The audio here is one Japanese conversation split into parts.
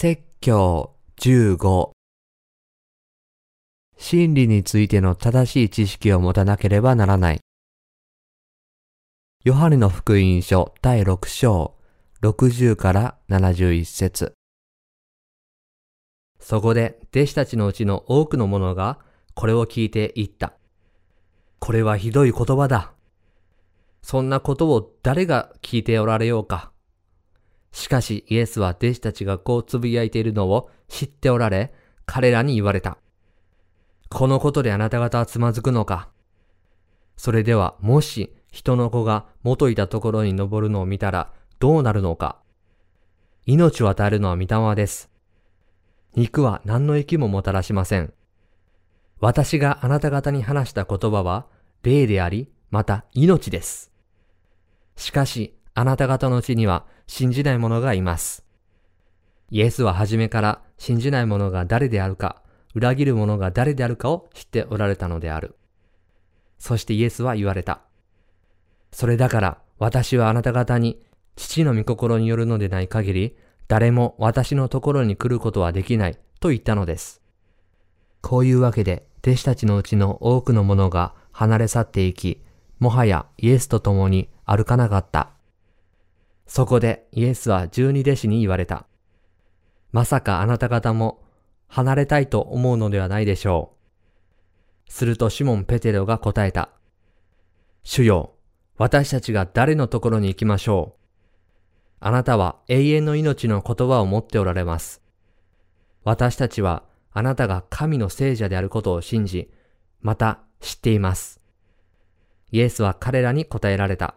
説教15真理についての正しい知識を持たなければならない。ヨハネの福音書第6章60から71節そこで弟子たちのうちの多くの者がこれを聞いて言った。これはひどい言葉だ。そんなことを誰が聞いておられようか。しかしイエスは弟子たちがこうつぶやいているのを知っておられ、彼らに言われた。このことであなた方はつまずくのか？それではもし人の子が元いたところに登るのを見たらどうなるのか？命を与えるのは御霊です。肉は何の息ももたらしません。私があなた方に話した言葉は霊であり、また命です。しかし、あなた方のうちには信じない者がいます。イエスは初めから信じない者が誰であるか、裏切る者が誰であるかを知っておられたのである。そしてイエスは言われた。それだから私はあなた方に父の御心によるのでない限り、誰も私のところに来ることはできないと言ったのです。こういうわけで弟子たちのうちの多くの者が離れ去っていき、もはやイエスと共に歩かなかった。そこでイエスは十二弟子に言われた。まさかあなた方も離れたいと思うのではないでしょう。するとシモン・ペテロが答えた。主よ、私たちが誰のところに行きましょう。あなたは永遠の命の言葉を持っておられます。私たちはあなたが神の聖者であることを信じ、また知っています。イエスは彼らに答えられた。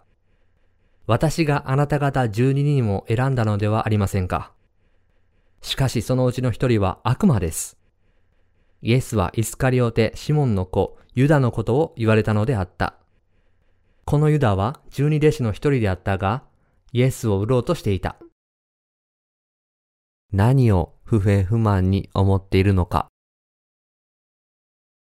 私があなた方十二人も選んだのではありませんか。しかしそのうちの一人は悪魔です。イエスはイスカリオテ・シモンの子、ユダのことを言われたのであった。このユダは十二弟子の一人であったが、イエスを売ろうとしていた。何を不平不満に思っているのか。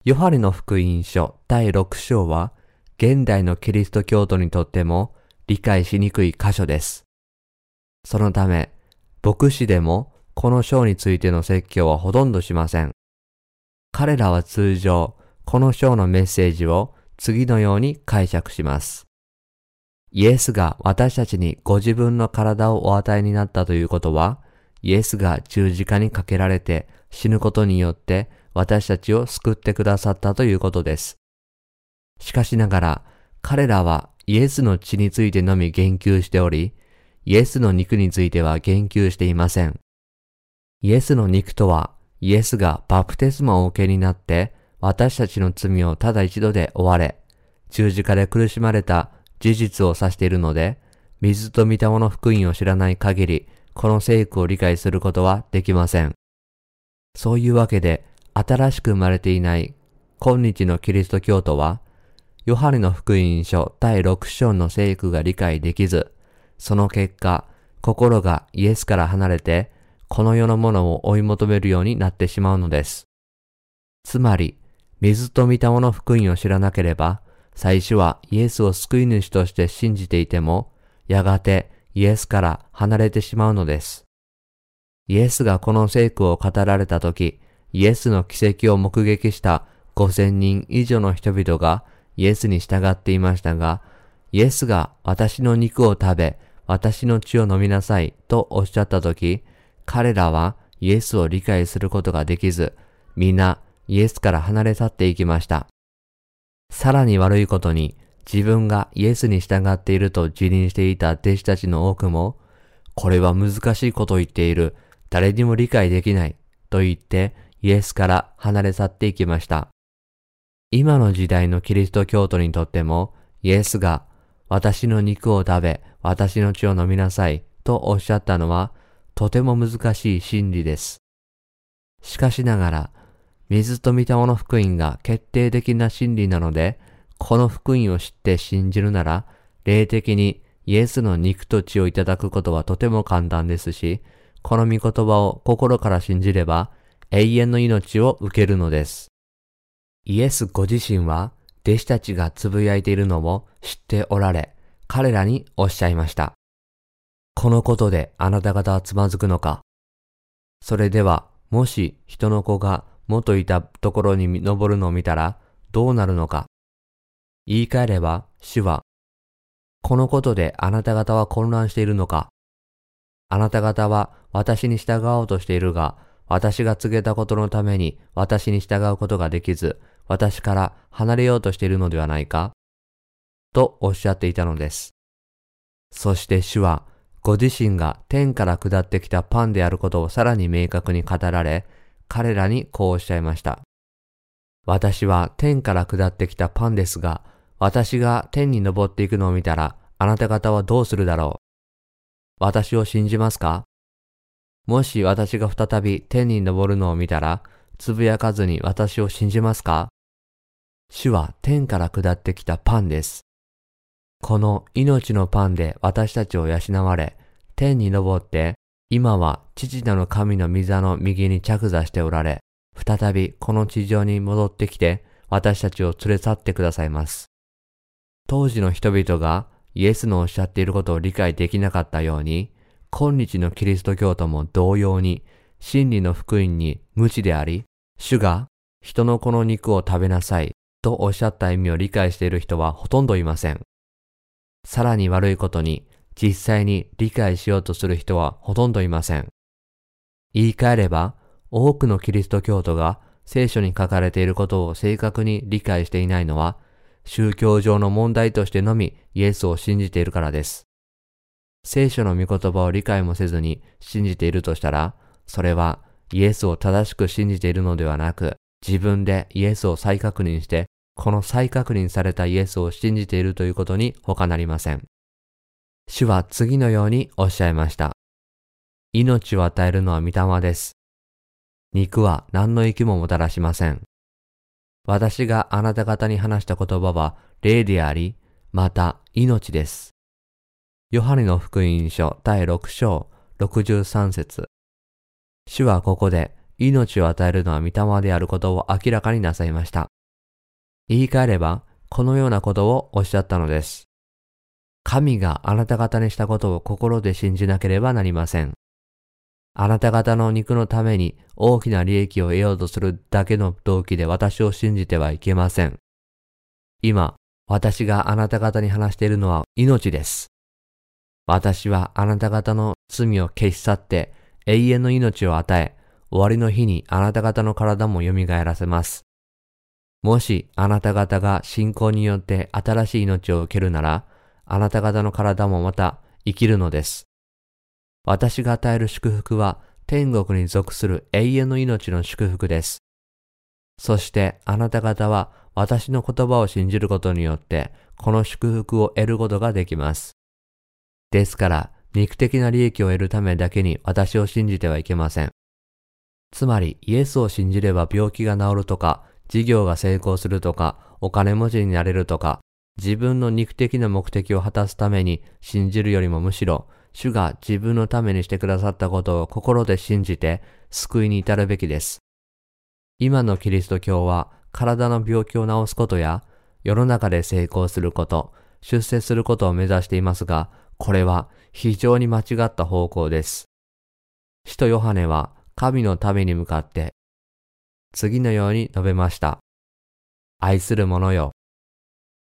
ヨハネの福音書第6章は、現代のキリスト教徒にとっても理解しにくい箇所です。そのため、牧師でもこの章についての説教はほとんどしません。彼らは通常、この章のメッセージを次のように解釈します。イエスが私たちにご自分の体をお与えになったということは、イエスが十字架にかけられて死ぬことによって私たちを救ってくださったということです。しかしながら、彼らはイエスの血についてのみ言及しており、イエスの肉については言及していません。イエスの肉とは、イエスがバプテスマを受けになって、私たちの罪をただ一度で追われ、十字架で苦しまれた事実を指しているので、水と御霊の福音を知らない限り、この聖句を理解することはできません。そういうわけで、新しく生まれていない今日のキリスト教徒は、ヨハネの福音書第6章の聖句が理解できず、その結果、心がイエスから離れて、この世のものを追い求めるようになってしまうのです。つまり、水と御霊の福音を知らなければ、最初はイエスを救い主として信じていても、やがてイエスから離れてしまうのです。イエスがこの聖句を語られたとき、イエスの奇跡を目撃した5000人以上の人々がイエスに従っていましたが、イエスが私の肉を食べ、私の血を飲みなさいとおっしゃったとき、彼らはイエスを理解することができず、皆イエスから離れ去っていきました。さらに悪いことに、自分がイエスに従っていると自認していた弟子たちの多くも、これは難しいことを言っている、誰にも理解できない、と言ってイエスから離れ去っていきました。今の時代のキリスト教徒にとっても、イエスが私の肉を食べ、私の血を飲みなさいとおっしゃったのは、とても難しい真理です。しかしながら、水と御霊の福音が決定的な真理なので、この福音を知って信じるなら、霊的にイエスの肉と血をいただくことはとても簡単ですし、この御言葉を心から信じれば、永遠の命を受けるのです。イエスご自身は、弟子たちがつぶやいているのを知っておられ、彼らにおっしゃいました。このことであなた方はつまずくのか？それでは、もし人の子が元いたところに登るのを見たらどうなるのか？言い換えれば、主は、このことであなた方は混乱しているのか？あなた方は私に従おうとしているが、私が告げたことのために私に従うことができず、私から離れようとしているのではないか？とおっしゃっていたのです。そして主は、ご自身が天から下ってきたパンであることをさらに明確に語られ、彼らにこうおっしゃいました。私は天から下ってきたパンですが、私が天に登っていくのを見たら、あなた方はどうするだろう？私を信じますか？もし私が再び天に登るのを見たら、つぶやかずに私を信じますか？主は天から下ってきたパンです。この命のパンで私たちを養われ、天に登って、今は父なる神の御座の右に着座しておられ、再びこの地上に戻ってきて、私たちを連れ去ってくださいます。当時の人々がイエスのおっしゃっていることを理解できなかったように、今日のキリスト教徒も同様に、真理の福音に無知であり、主が人の子の肉を食べなさいとおっしゃった意味を理解している人はほとんどいません。さらに悪いことに、実際に理解しようとする人はほとんどいません。言い換えれば、多くのキリスト教徒が聖書に書かれていることを正確に理解していないのは、宗教上の問題としてのみイエスを信じているからです。聖書の御言葉を理解もせずに信じているとしたら、それはイエスを正しく信じているのではなく、自分でイエスを再確認してこの再確認されたイエスを信じているということに他なりません。主は次のようにおっしゃいました。命を与えるのは御霊です。肉は何の息ももたらしません。私があなた方に話した言葉は霊であり、また命です。ヨハネの福音書第6章63節主はここで命を与えるのは御霊であることを明らかになさいました。言い換えれば、このようなことをおっしゃったのです。神があなた方にしたことを心で信じなければなりません。あなた方の肉のために大きな利益を得ようとするだけの動機で私を信じてはいけません。今、私があなた方に話しているのは命です。私はあなた方の罪を消し去って永遠の命を与え、終わりの日にあなた方の体も蘇らせます。もしあなた方が信仰によって新しい命を受けるなら、あなた方の体もまた生きるのです。私が与える祝福は天国に属する永遠の命の祝福です。そしてあなた方は私の言葉を信じることによってこの祝福を得ることができます。ですから肉的な利益を得るためだけに私を信じてはいけません。つまりイエスを信じれば病気が治るとか事業が成功するとか、お金持ちになれるとか、自分の肉的な目的を果たすために信じるよりもむしろ、主が自分のためにしてくださったことを心で信じて救いに至るべきです。今のキリスト教は体の病気を治すことや世の中で成功すること、出世することを目指していますが、これは非常に間違った方向です。使徒ヨハネは神のために向かって次のように述べました。愛する者よ。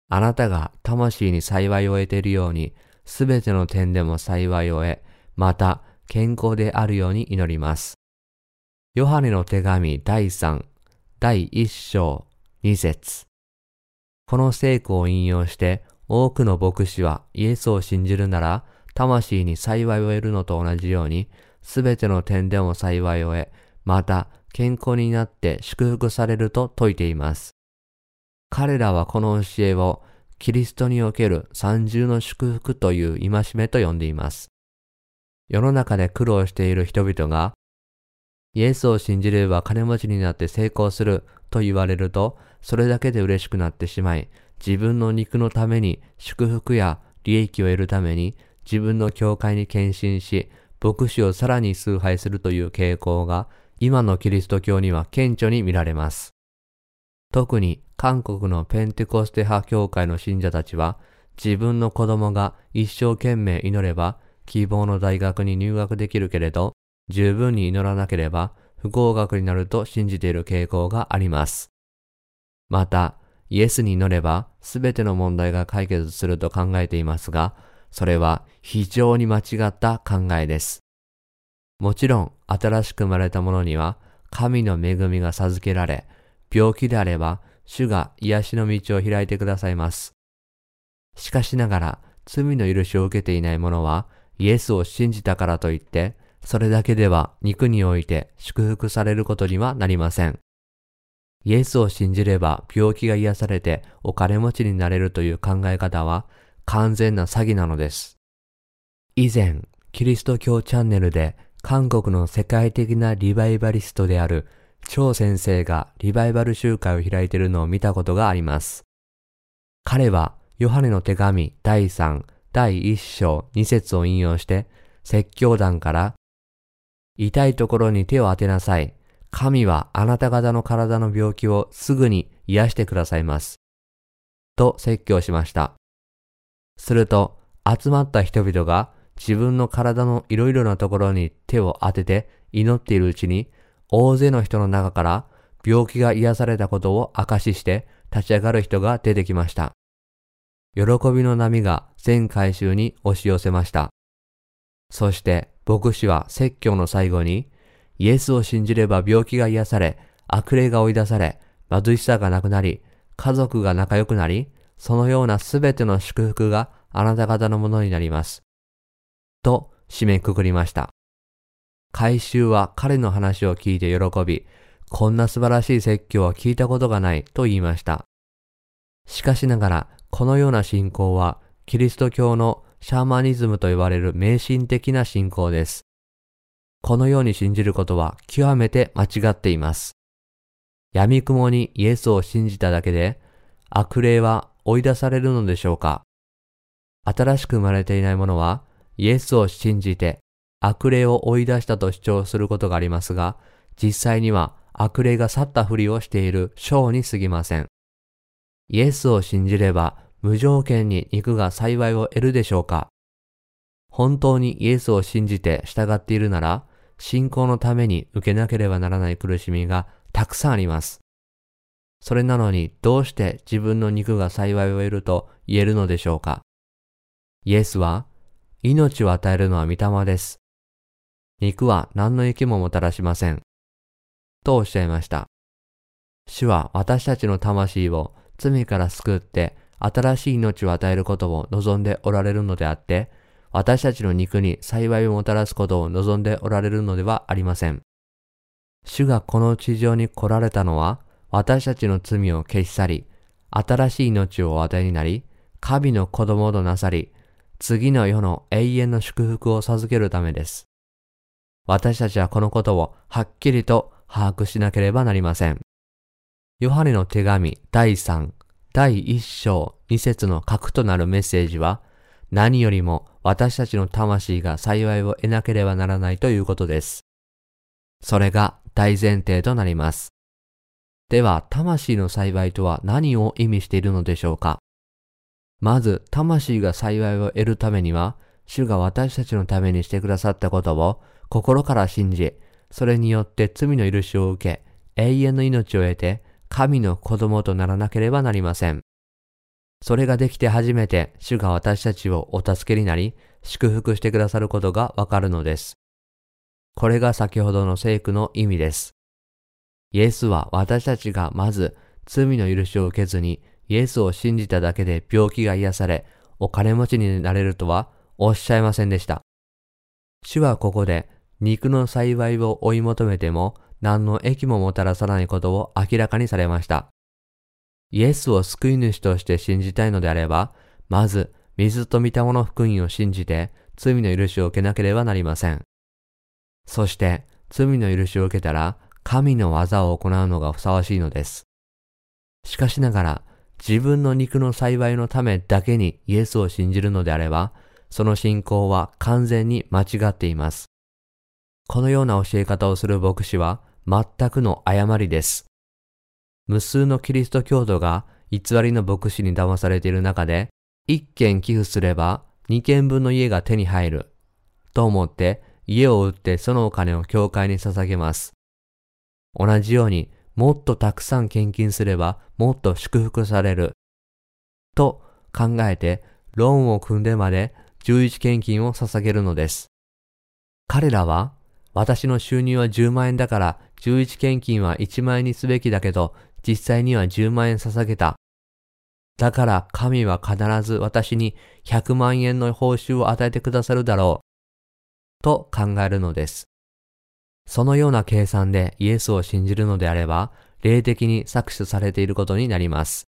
あなたが魂に幸いを得ているように、すべての点でも幸いを得、また健康であるように祈ります。ヨハネの手紙第3、第1章、2節この聖句を引用して、多くの牧師はイエスを信じるなら、魂に幸いを得るのと同じように、すべての点でも幸いを得、また健康になって祝福されると説いています。彼らはこの教えをキリストにおける三重の祝福という戒めと呼んでいます。世の中で苦労している人々が、イエスを信じれば金持ちになって成功すると言われると、それだけで嬉しくなってしまい、自分の肉のために祝福や利益を得るために自分の教会に献身し、牧師をさらに崇拝するという傾向が今のキリスト教には顕著に見られます。特に韓国のペンテコステ派教会の信者たちは自分の子供が一生懸命祈れば希望の大学に入学できるけれど十分に祈らなければ不合格になると信じている傾向があります。また、イエスに祈れば全ての問題が解決すると考えていますが、それは非常に間違った考えです。もちろん、新しく生まれた者には、神の恵みが授けられ、病気であれば、主が癒しの道を開いてくださいます。しかしながら、罪の許しを受けていない者は、イエスを信じたからといって、それだけでは肉において祝福されることにはなりません。イエスを信じれば病気が癒されてお金持ちになれるという考え方は完全な詐欺なのです。以前、キリスト教チャンネルで韓国の世界的なリバイバリストである張先生がリバイバル集会を開いているのを見たことがあります。彼はヨハネの手紙第3、第1章2節を引用して説教団から痛いところに手を当てなさい。神はあなた方の体の病気をすぐに癒してくださいます。と説教しました。すると、集まった人々が自分の体のいろいろなところに手を当てて祈っているうちに、大勢の人の中から病気が癒されたことを証しして立ち上がる人が出てきました。喜びの波が全回収に押し寄せました。そして牧師は説教の最後に、イエスを信じれば病気が癒され、悪霊が追い出され、貧しさがなくなり、家族が仲良くなり、そのようなすべての祝福があなた方のものになります。と締めくくりました。回収は彼の話を聞いて喜び、こんな素晴らしい説教は聞いたことがないと言いました。しかしながら、このような信仰は、キリスト教のシャーマニズムと言われる迷信的な信仰です。このように信じることは極めて間違っています。闇雲にイエスを信じただけで悪霊は追い出されるのでしょうか新しく生まれていない者はイエスを信じて悪霊を追い出したと主張することがありますが、実際には悪霊が去ったふりをしているショーに過ぎません。イエスを信じれば無条件に肉が幸いを得るでしょうか本当にイエスを信じて従っているなら、信仰のために受けなければならない苦しみがたくさんあります。それなのにどうして自分の肉が幸いを得ると言えるのでしょうかイエスは、命を与えるのは御霊です。肉は何の益ももたらしません。とおっしゃいました。主は私たちの魂を罪から救って新しい命を与えることを望んでおられるのであって、私たちの肉に幸いをもたらすことを望んでおられるのではありません。主がこの地上に来られたのは、私たちの罪を消し去り、新しい命をお与えになり、神の子供となさり、次の世の永遠の祝福を授けるためです。私たちはこのことをはっきりと把握しなければなりません。ヨハネの手紙第3、第1章2節の核となるメッセージは、何よりも私たちの魂が幸いを得なければならないということです。それが大前提となります。では、魂の幸いとは何を意味しているのでしょうか？まず、魂が幸いを得るためには、主が私たちのためにしてくださったことを心から信じ、それによって罪の許しを受け、永遠の命を得て、神の子供とならなければなりません。それができて初めて主が私たちをお助けになり、祝福してくださることがわかるのです。これが先ほどの聖句の意味です。イエスは私たちがまず罪の許しを受けずにイエスを信じただけで病気が癒され、お金持ちになれるとはおっしゃいませんでした。主はここで肉の幸いを追い求めても何の益ももたらさないことを明らかにされました。イエスを救い主として信じたいのであれば、まず、水と御霊の福音を信じて、罪の許しを受けなければなりません。そして、罪の許しを受けたら、神の技を行うのがふさわしいのです。しかしながら、自分の肉の幸いのためだけにイエスを信じるのであれば、その信仰は完全に間違っています。このような教え方をする牧師は全くの誤りです。無数のキリスト教徒が偽りの牧師に騙されている中で、一件寄付すれば二件分の家が手に入る。と思って家を売ってそのお金を教会に捧げます。同じようにもっとたくさん献金すればもっと祝福される。と考えてローンを組んでまで11献金を捧げるのです。彼らは私の収入は10万円だから11献金は1万円にすべきだけど実際には10万円捧げた。だから神は必ず私に100万円の報酬を与えてくださるだろう。と考えるのです。そのような計算でイエスを信じるのであれば、霊的に搾取されていることになります。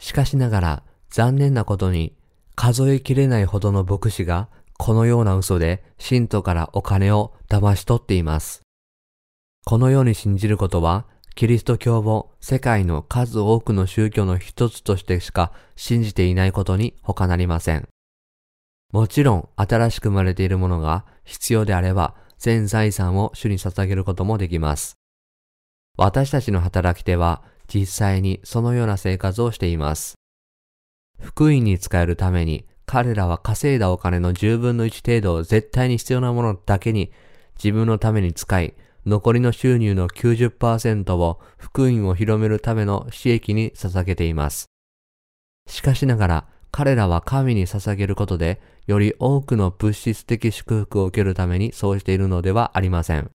しかしながら、残念なことに、数えきれないほどの牧師が、このような嘘で信徒からお金を騙し取っています。このように信じることは、キリスト教を世界の数多くの宗教の一つとしてしか信じていないことに他なりません。もちろん新しく生まれているものが必要であれば全財産を主に捧げることもできます。私たちの働き手は実際にそのような生活をしています。福音に使えるために彼らは稼いだお金の10分の1程度を絶対に必要なものだけに自分のために使い残りの収入の90%を福音を広めるための私益に捧げています。しかしながら彼らは神に捧げることでより多くの物質的祝福を受けるためにそうしているのではありません。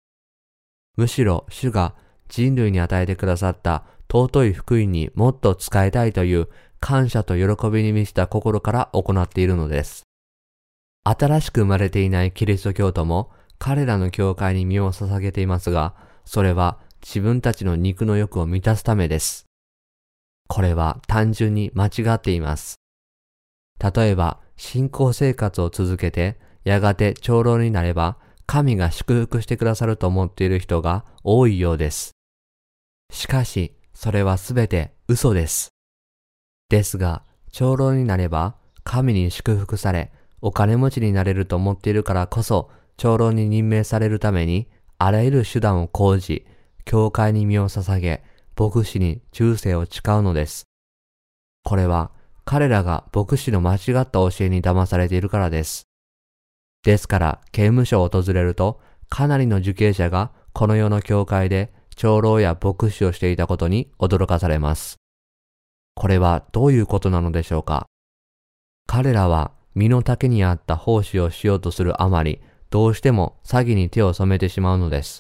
むしろ主が人類に与えてくださった尊い福音にもっと使いたいという感謝と喜びに満ちた心から行っているのです。新しく生まれていないキリスト教徒も彼らの教会に身を捧げていますが、それは自分たちの肉の欲を満たすためです。これは単純に間違っています。例えば、信仰生活を続けて、やがて長老になれば、神が祝福してくださると思っている人が多いようです。しかし、それはすべて嘘です。ですが、長老になれば、神に祝福され、お金持ちになれると思っているからこそ、長老に任命されるために、あらゆる手段を講じ、教会に身を捧げ、牧師に忠誠を誓うのです。これは、彼らが牧師の間違った教えに騙されているからです。ですから、刑務所を訪れると、かなりの受刑者がこの世の教会で長老や牧師をしていたことに驚かされます。これはどういうことなのでしょうか彼らは身の丈に合った奉仕をしようとするあまり、どうしても詐欺に手を染めてしまうのです。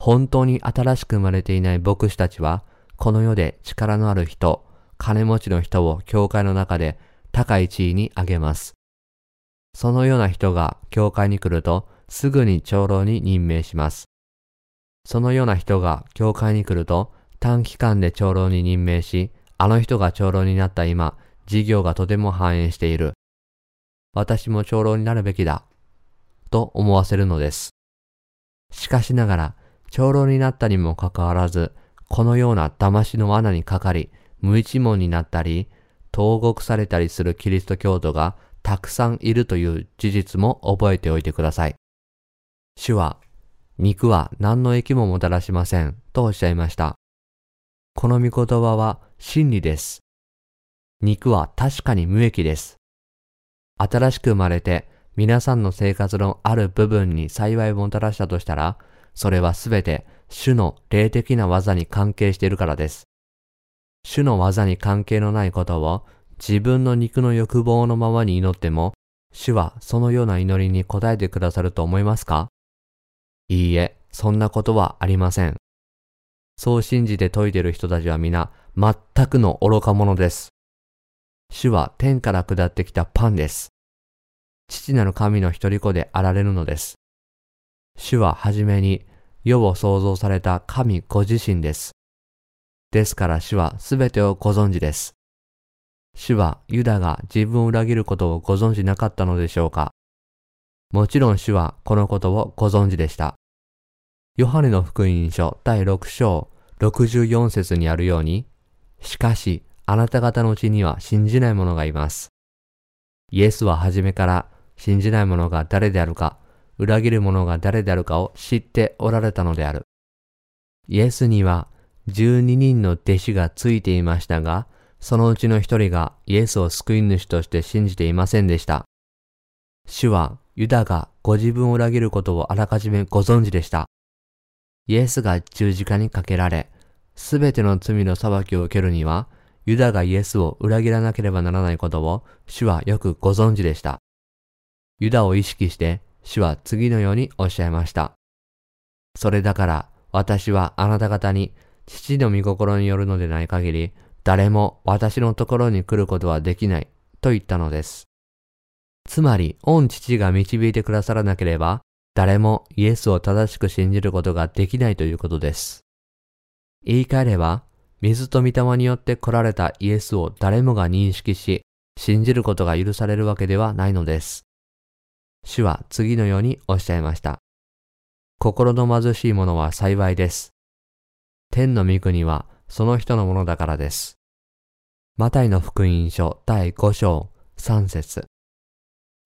本当に新しく生まれていない牧師たちは、この世で力のある人、金持ちの人を教会の中で高い地位に上げます。そのような人が教会に来ると、すぐに長老に任命します。そのような人が教会に来ると、短期間で長老に任命し、あの人が長老になった今、事業がとても繁栄している。私も長老になるべきだ。と思わせるのです。しかしながら、長老になったにもかかわらず、このような騙しの罠にかかり、無一文になったり、投獄されたりするキリスト教徒がたくさんいるという事実も覚えておいてください。主は、肉は何の益ももたらしませんとおっしゃいました。この御言葉は真理です。肉は確かに無益です。新しく生まれて皆さんの生活のある部分に幸いをもたらしたとしたら、それはすべて主の霊的な技に関係しているからです。主の技に関係のないことを自分の肉の欲望のままに祈っても、主はそのような祈りに応えてくださると思いますか？いいえ、そんなことはありません。そう信じて説いている人たちは皆、全くの愚か者です。主は天から下ってきたパンです。父なる神の一人子であられるのです。主ははじめに世を創造された神ご自身です。ですから主はすべてをご存知です。主はユダが自分を裏切ることをご存知なかったのでしょうかもちろん主はこのことをご存知でした。ヨハネの福音書第6章64節にあるように、しかしあなた方のうちには信じない者がいます。イエスは初めから信じない者が誰であるか、裏切る者が誰であるかを知っておられたのである。イエスには12人の弟子がついていましたが、そのうちの一人がイエスを救い主として信じていませんでした。主はユダがご自分を裏切ることをあらかじめご存知でした。イエスが十字架にかけられ、すべての罪の裁きを受けるには、ユダがイエスを裏切らなければならないことを主はよくご存知でした。ユダを意識して主は次のようにおっしゃいました。それだから私はあなた方に父の御心によるのでない限り、誰も私のところに来ることはできないと言ったのです。つまり、御父が導いてくださらなければ、誰もイエスを正しく信じることができないということです。言い換えれば、水と御霊によって来られたイエスを誰もが認識し、信じることが許されるわけではないのです。主は次のようにおっしゃいました。心の貧しい者は幸いです。天の御国はその人のものだからです。マタイの福音書第5章3節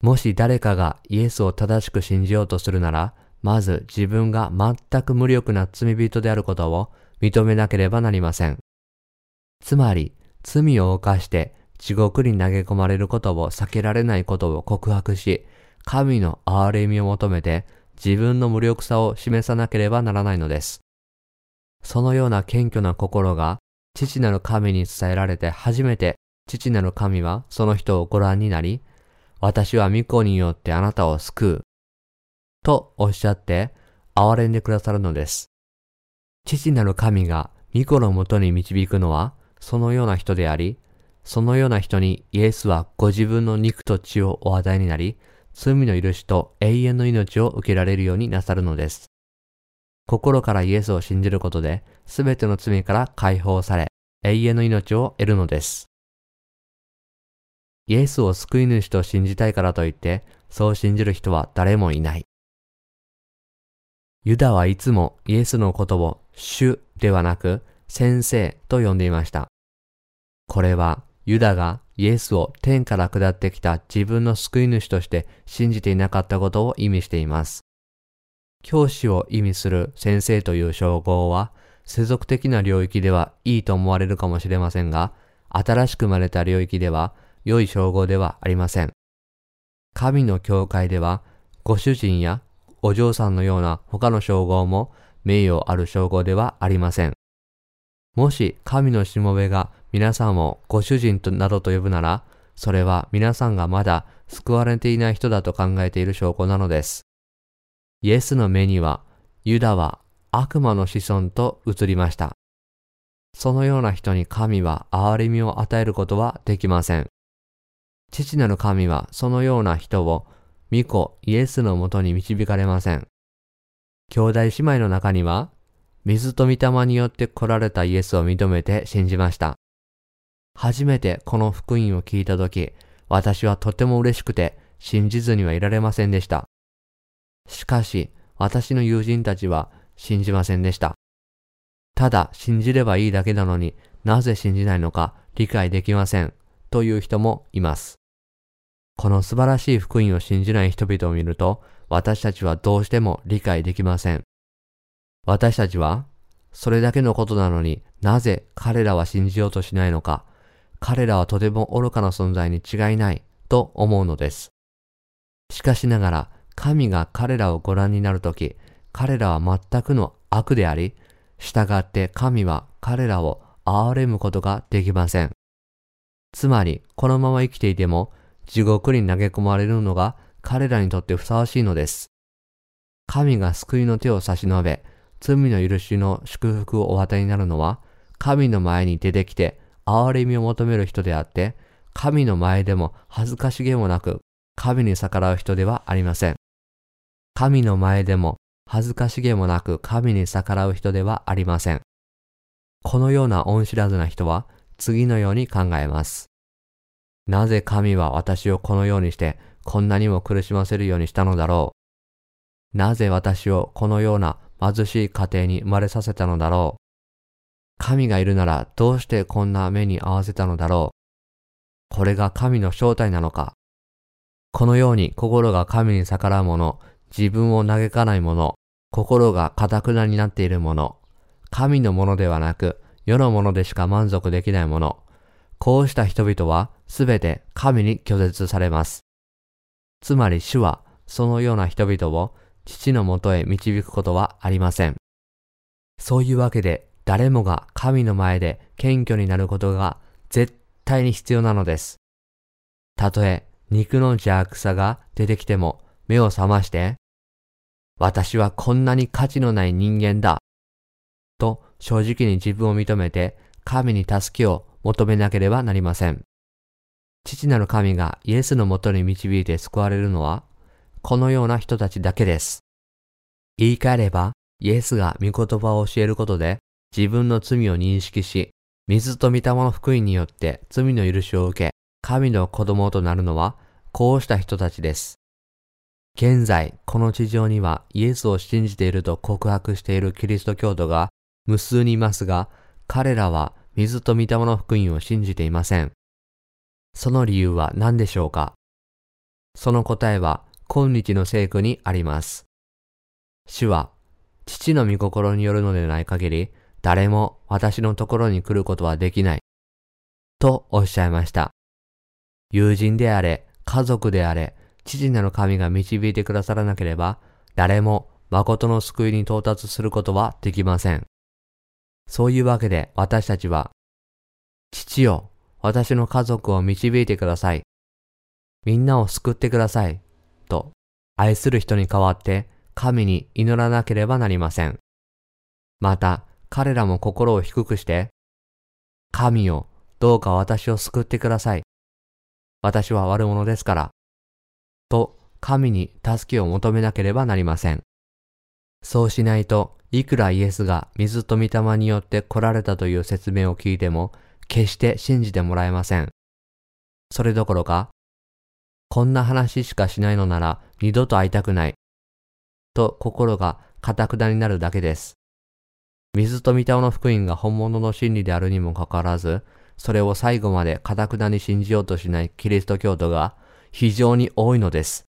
もし誰かがイエスを正しく信じようとするなら、まず自分が全く無力な罪人であることを認めなければなりません。つまり、罪を犯して地獄に投げ込まれることを避けられないことを告白し、神の憐れみを求めて自分の無力さを示さなければならないのです。そのような謙虚な心が父なる神に伝えられて初めて父なる神はその人をご覧になり、私は御子によってあなたを救う。とおっしゃって憐れんでくださるのです。父なる神が御子のもとに導くのはそのような人であり、そのような人にイエスはご自分の肉と血をお与えになり、罪の許しと永遠の命を受けられるようになさるのです。心からイエスを信じることで、すべての罪から解放され、永遠の命を得るのです。イエスを救い主と信じたいからといって、そう信じる人は誰もいない。ユダはいつもイエスのことを主ではなく先生と呼んでいました。これはユダがイエスを天から下ってきた自分の救い主として信じていなかったことを意味しています。教師を意味する先生という称号は世俗的な領域ではいいと思われるかもしれませんが、新しく生まれた領域では良い称号ではありません。神の教会では、ご主人やお嬢さんのような他の称号も名誉ある称号ではありません。もし神のしもべが皆さんをご主人となどと呼ぶなら、それは皆さんがまだ救われていない人だと考えている証拠なのです。イエスの目には、ユダは悪魔の子孫と映りました。そのような人に神は憐れみを与えることはできません。父なる神はそのような人を御子イエスのもとに導かれません。兄弟姉妹の中には、水と御霊によって来られたイエスを認めて信じました。初めてこの福音を聞いたとき、私はとても嬉しくて信じずにはいられませんでした。しかし、私の友人たちは信じませんでした。ただ信じればいいだけなのになぜ信じないのか理解できませんという人もいます。この素晴らしい福音を信じない人々を見ると私たちはどうしても理解できません。私たちはそれだけのことなのになぜ彼らは信じようとしないのか彼らはとても愚かな存在に違いないと思うのです。しかしながら、神が彼らをご覧になるとき、彼らは全くの悪であり、従って神は彼らを憐れむことができません。つまり、このまま生きていても、地獄に投げ込まれるのが彼らにとってふさわしいのです。神が救いの手を差し伸べ、罪の許しの祝福をお与えになるのは、神の前に出てきて憐れみを求める人であって、神の前でも恥ずかしげもなく、神に逆らう人ではありません。神の前でも恥ずかしげもなく神に逆らう人ではありません。このような恩知らずな人は次のように考えます。なぜ神は私をこのようにしてこんなにも苦しませるようにしたのだろう？なぜ私をこのような貧しい家庭に生まれさせたのだろう？神がいるならどうしてこんな目に合わせたのだろう？これが神の正体なのか？このように心が神に逆らう者、自分を嘆かない者、心が堅くなになっている者、神のものではなく世のものでしか満足できない者、こうした人々はすべて神に拒絶されます。つまり主はそのような人々を父のもとへ導くことはありません。そういうわけで誰もが神の前で謙虚になることが絶対に必要なのです。たとえ肉の邪悪さが出てきても目を覚まして、私はこんなに価値のない人間だ。と正直に自分を認めて神に助けを求めなければなりません。父なる神がイエスのもとに導いて救われるのは、このような人たちだけです。言い換えれば、イエスが御言葉を教えることで、自分の罪を認識し、水と御霊の福音によって罪の許しを受け、神の子供となるのは、こうした人たちです。現在、この地上にはイエスを信じていると告白しているキリスト教徒が無数にいますが、彼らは水と御霊の福音を信じていません。その理由は何でしょうか？その答えは今日の聖句にあります。主は、父の御心によるのでない限り、誰も私のところに来ることはできない。とおっしゃいました。友人であれ、家族であれ、父なる神が導いてくださらなければ、誰も誠の救いに到達することはできません。そういうわけで私たちは、父よ、私の家族を導いてください。みんなを救ってください。と、愛する人に代わって神に祈らなければなりません。また、彼らも心を低くして、神よ、どうか私を救ってください。私は悪者ですから。と、神に助けを求めなければなりません。そうしないと、いくらイエスが水と御霊によって来られたという説明を聞いても、決して信じてもらえません。それどころか、こんな話しかしないのなら二度と会いたくない。と心が堅くなになるだけです。水と御霊の福音が本物の真理であるにもかかわらず、それを最後まで堅くなに信じようとしないキリスト教徒が非常に多いのです。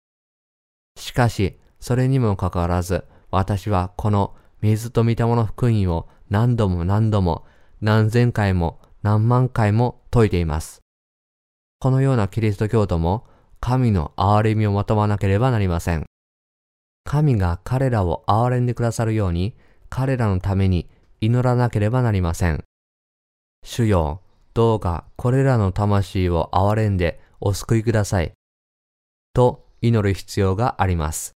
しかし、それにもかかわらず、私はこの水と御霊の福音を何度も何度も何千回も何万回も説いています。このようなキリスト教徒も神の憐れみをまとわなければなりません。神が彼らを憐れんでくださるように彼らのために祈らなければなりません。主よ、どうかこれらの魂を憐れんでお救いください。と祈る必要があります。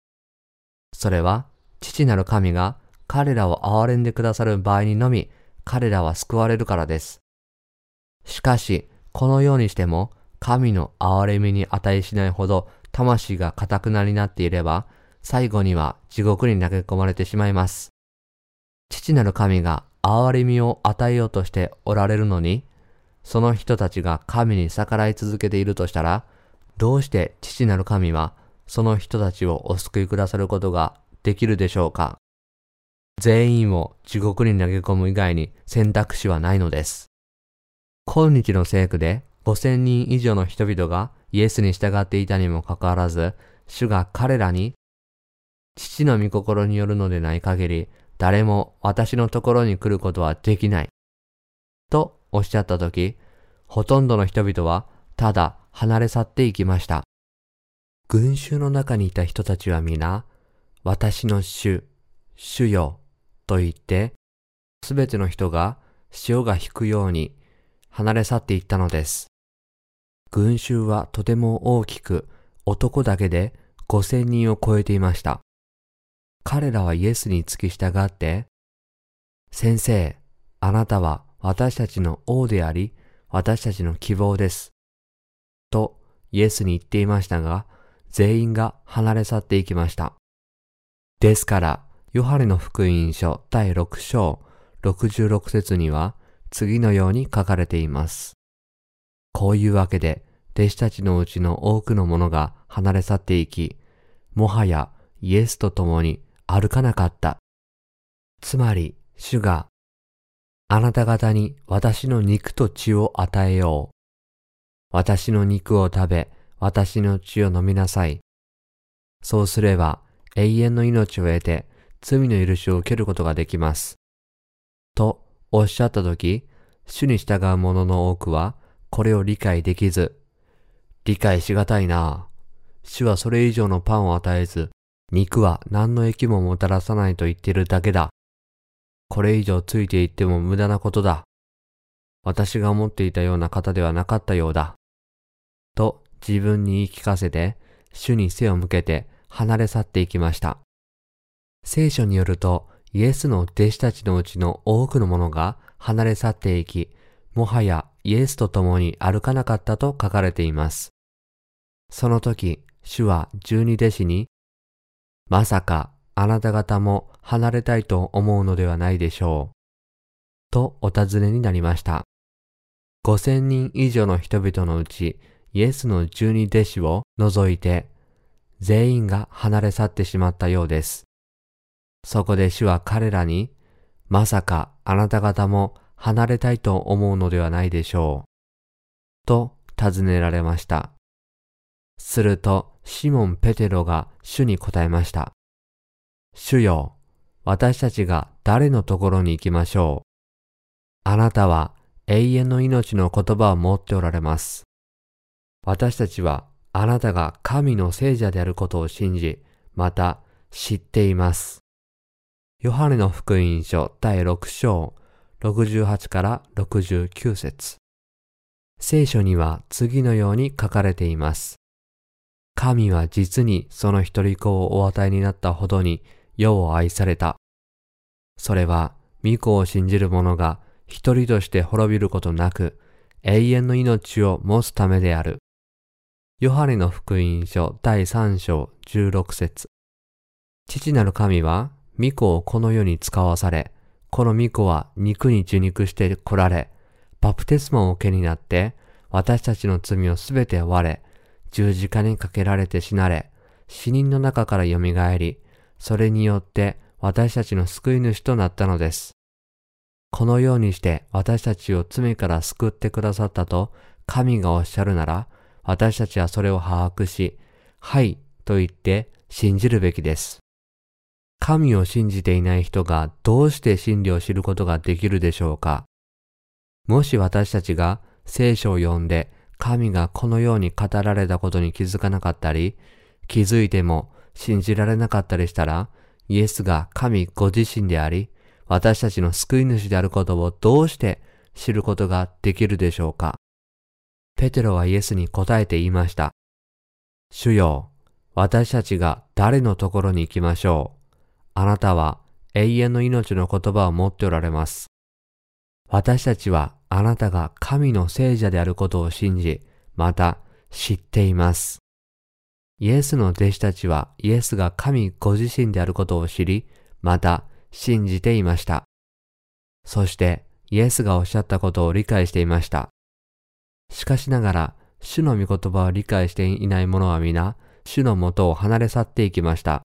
それは父なる神が彼らを憐れんでくださる場合にのみ彼らは救われるからです。しかし、このようにしても、神の憐れみに値しないほど魂が堅くなりなっていれば、最後には地獄に投げ込まれてしまいます。父なる神が憐れみを与えようとしておられるのに、その人たちが神に逆らい続けているとしたら、どうして父なる神はその人たちをお救いくださることができるでしょうか？全員を地獄に投げ込む以外に選択肢はないのです。今日の聖句で5000人以上の人々がイエスに従っていたにもかかわらず、主が彼らに、父の御心によるのでない限り、誰も私のところに来ることはできない。とおっしゃったとき、ほとんどの人々はただ離れ去っていきました。群衆の中にいた人たちは皆、私の主、主よ、と言って、すべての人が潮が引くように離れ去っていったのです。群衆はとても大きく男だけで5000人を超えていました。彼らはイエスに付き従って、先生、あなたは私たちの王であり、私たちの希望です。とイエスに言っていましたが、全員が離れ去っていきました。ですから、ヨハネの福音書第6章66節には次のように書かれています。こういうわけで、弟子たちのうちの多くの者が離れ去っていき、もはやイエスと共に歩かなかった。つまり、主が、あなた方に私の肉と血を与えよう。私の肉を食べ、私の血を飲みなさい。そうすれば、永遠の命を得て、罪の許しを受けることができます。とおっしゃったとき、主に従う者の多くは、これを理解できず、理解しがたいな主はそれ以上のパンを与えず、肉は何の益ももたらさないと言っているだけだ。これ以上ついていっても無駄なことだ。私が思っていたような方ではなかったようだ。自分に言い聞かせて、主に背を向けて離れ去っていきました。聖書によると、イエスの弟子たちのうちの多くの者が離れ去っていき、もはやイエスと共に歩かなかったと書かれています。その時、主は十二弟子に、まさかあなた方も離れたいと思うのではないでしょう。とお尋ねになりました。五千人以上の人々のうち、イエスの十二弟子を除いて、全員が離れ去ってしまったようです。そこで主は彼らに、まさかあなた方も離れたいと思うのではないでしょう。と尋ねられました。すると、シモン・ペテロが主に答えました。主よ、私たちが誰のところに行きましょう。あなたは永遠の命の言葉を持っておられます。私たちはあなたが神の聖者であることを信じ、また知っています。ヨハネの福音書第6章68から69節聖書には次のように書かれています。神は実にその一人子をお与えになったほどに世を愛された。それは、御子を信じる者が一人として滅びることなく、永遠の命を持つためである。ヨハネの福音書第3章16節父なる神は、御子をこの世に使わされ、この御子は肉に受肉して来られ、バプテスマを受けになって、私たちの罪をすべて追われ、十字架にかけられて死なれ、死人の中から蘇り、それによって私たちの救い主となったのです。このようにして私たちを罪から救ってくださったと神がおっしゃるなら、私たちはそれを把握し、はいと言って信じるべきです。神を信じていない人がどうして真理を知ることができるでしょうかもし私たちが聖書を読んで神がこのように語られたことに気づかなかったり、気づいても信じられなかったりしたら、イエスが神ご自身であり、私たちの救い主であることをどうして知ることができるでしょうかペテロはイエスに答えて言いました。主よ、私たちが誰のところに行きましょうあなたは永遠の命の言葉を持っておられます。私たちはあなたが神の聖者であることを信じ、また知っています。イエスの弟子たちはイエスが神ご自身であることを知り、また信じていました。そしてイエスがおっしゃったことを理解していました。しかしながら、主の御言葉を理解していない者は皆、主のもとを離れ去っていきました。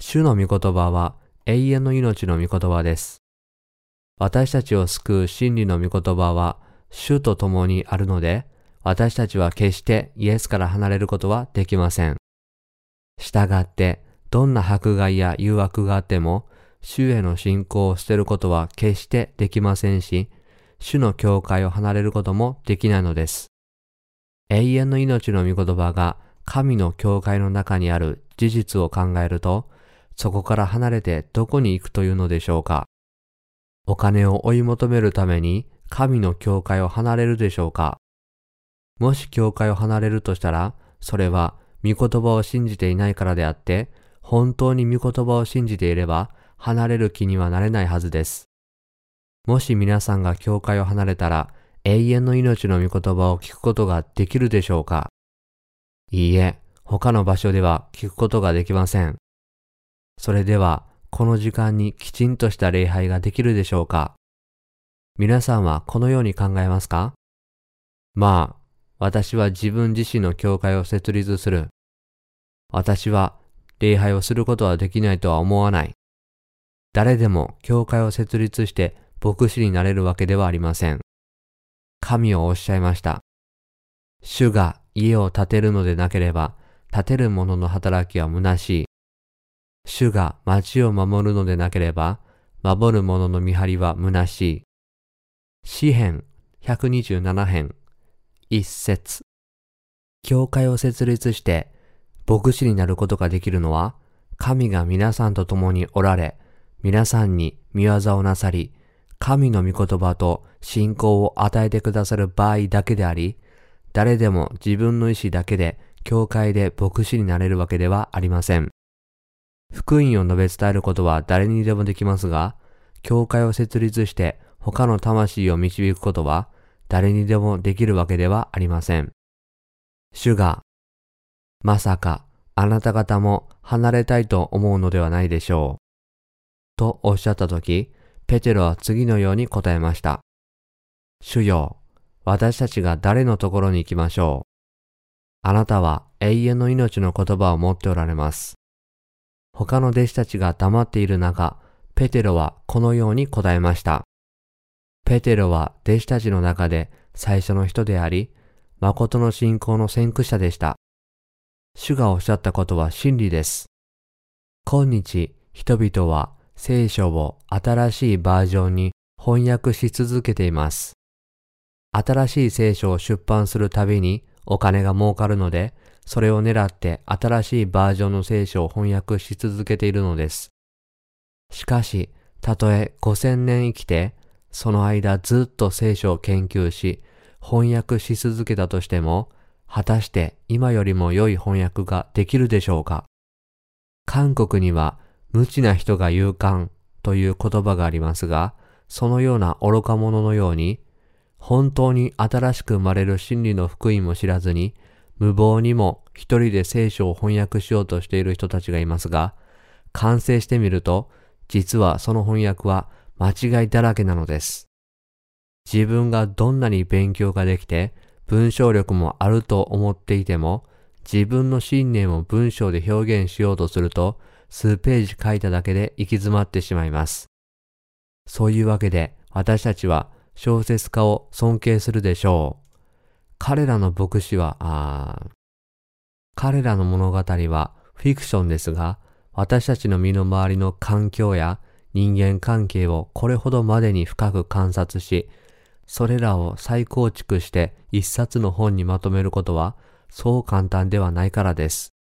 主の御言葉は永遠の命の御言葉です。私たちを救う真理の御言葉は主と共にあるので、私たちは決してイエスから離れることはできません。従って、どんな迫害や誘惑があっても、主への信仰を捨てることは決してできませんし、主の教会を離れることもできないのです。永遠の命の御言葉が神の教会の中にある事実を考えると、そこから離れてどこに行くというのでしょうかお金を追い求めるために神の教会を離れるでしょうかもし教会を離れるとしたら、それは御言葉を信じていないからであって、本当に御言葉を信じていれば離れる気にはなれないはずです。もし皆さんが教会を離れたら、永遠の命の御言葉を聞くことができるでしょうか？いいえ、他の場所では聞くことができません。それでは、この時間にきちんとした礼拝ができるでしょうか？皆さんはこのように考えますか？まあ、私は自分自身の教会を設立する。私は礼拝をすることはできないとは思わない。誰でも教会を設立して牧師になれるわけではありません。神はおっしゃいました。主が家を建てるのでなければ、建てる者の働きは虚しい。主が町を守るのでなければ、守る者の見張りは虚しい。詩編127編一節教会を設立して牧師になることができるのは、神が皆さんと共におられ、皆さんに見業をなさり、神の御言葉と信仰を与えてくださる場合だけであり、誰でも自分の意志だけで教会で牧師になれるわけではありません。福音を述べ伝えることは誰にでもできますが、教会を設立して他の魂を導くことは誰にでもできるわけではありません。主が、まさかあなた方も離れたいと思うのではないでしょう。とおっしゃったとき、ペテロは次のように答えました。主よ、私たちが誰のところに行きましょう。あなたは永遠の命の言葉を持っておられます。他の弟子たちが黙っている中、ペテロはこのように答えました。ペテロは弟子たちの中で最初の人であり、誠の信仰の先駆者でした。主がおっしゃったことは真理です。今日、人々は聖書を新しいバージョンに翻訳し続けています。新しい聖書を出版するたびにお金が儲かるので、それを狙って新しいバージョンの聖書を翻訳し続けているのです。しかし、たとえ5000年生きて、その間ずっと聖書を研究し、翻訳し続けたとしても、果たして今よりも良い翻訳ができるでしょうか？韓国には無知な人が勇敢という言葉がありますが、そのような愚か者のように、本当に新しく生まれる真理の福音も知らずに、無謀にも一人で聖書を翻訳しようとしている人たちがいますが、完成してみると、実はその翻訳は間違いだらけなのです。自分がどんなに勉強ができて、文章力もあると思っていても、自分の信念を文章で表現しようとすると、数ページ書いただけで行き詰まってしまいます。そういうわけで、私たちは小説家を尊敬するでしょう。彼らの牧師は、あ彼らの物語はフィクションですが、私たちの身の回りの環境や人間関係をこれほどまでに深く観察し、それらを再構築して一冊の本にまとめることはそう簡単ではないからです。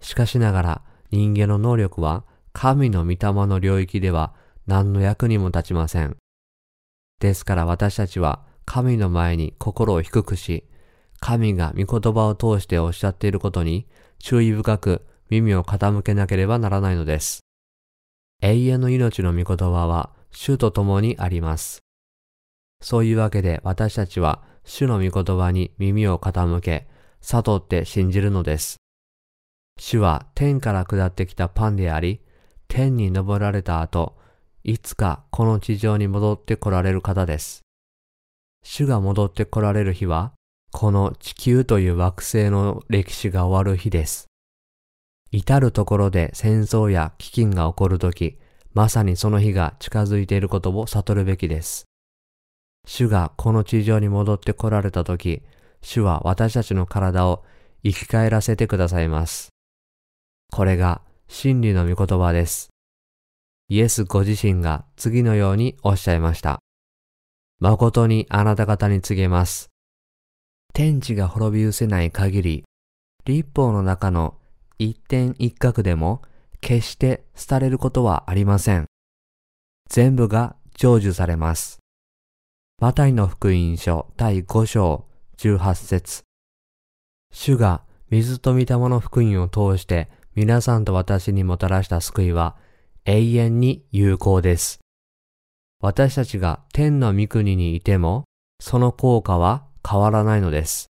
しかしながら人間の能力は神の御霊の領域では何の役にも立ちません。ですから私たちは神の前に心を低くし、神が御言葉を通しておっしゃっていることに注意深く耳を傾けなければならないのです。永遠の命の御言葉は主と共にあります。そういうわけで私たちは主の御言葉に耳を傾け、悟って信じるのです。主は天から下ってきたパンであり、天に昇られた後、いつかこの地上に戻って来られる方です。主が戻って来られる日は、この地球という惑星の歴史が終わる日です。至るところで戦争や飢饉が起こるとき、まさにその日が近づいていることを悟るべきです。主がこの地上に戻って来られたとき、主は私たちの体を生き返らせてくださいます。これが真理の御言葉です。イエスご自身が次のようにおっしゃいました。誠にあなた方に告げます。天地が滅び失せない限り、立法の中の一点一角でも決して廃れることはありません。全部が成就されます。マタイの福音書第5章18節主が水と御霊の福音を通して皆さんと私にもたらした救いは永遠に有効です。私たちが天の御国にいても、その効果は変わらないのです。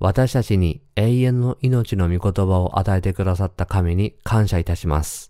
私たちに永遠の命の御言葉を与えてくださった神に感謝いたします。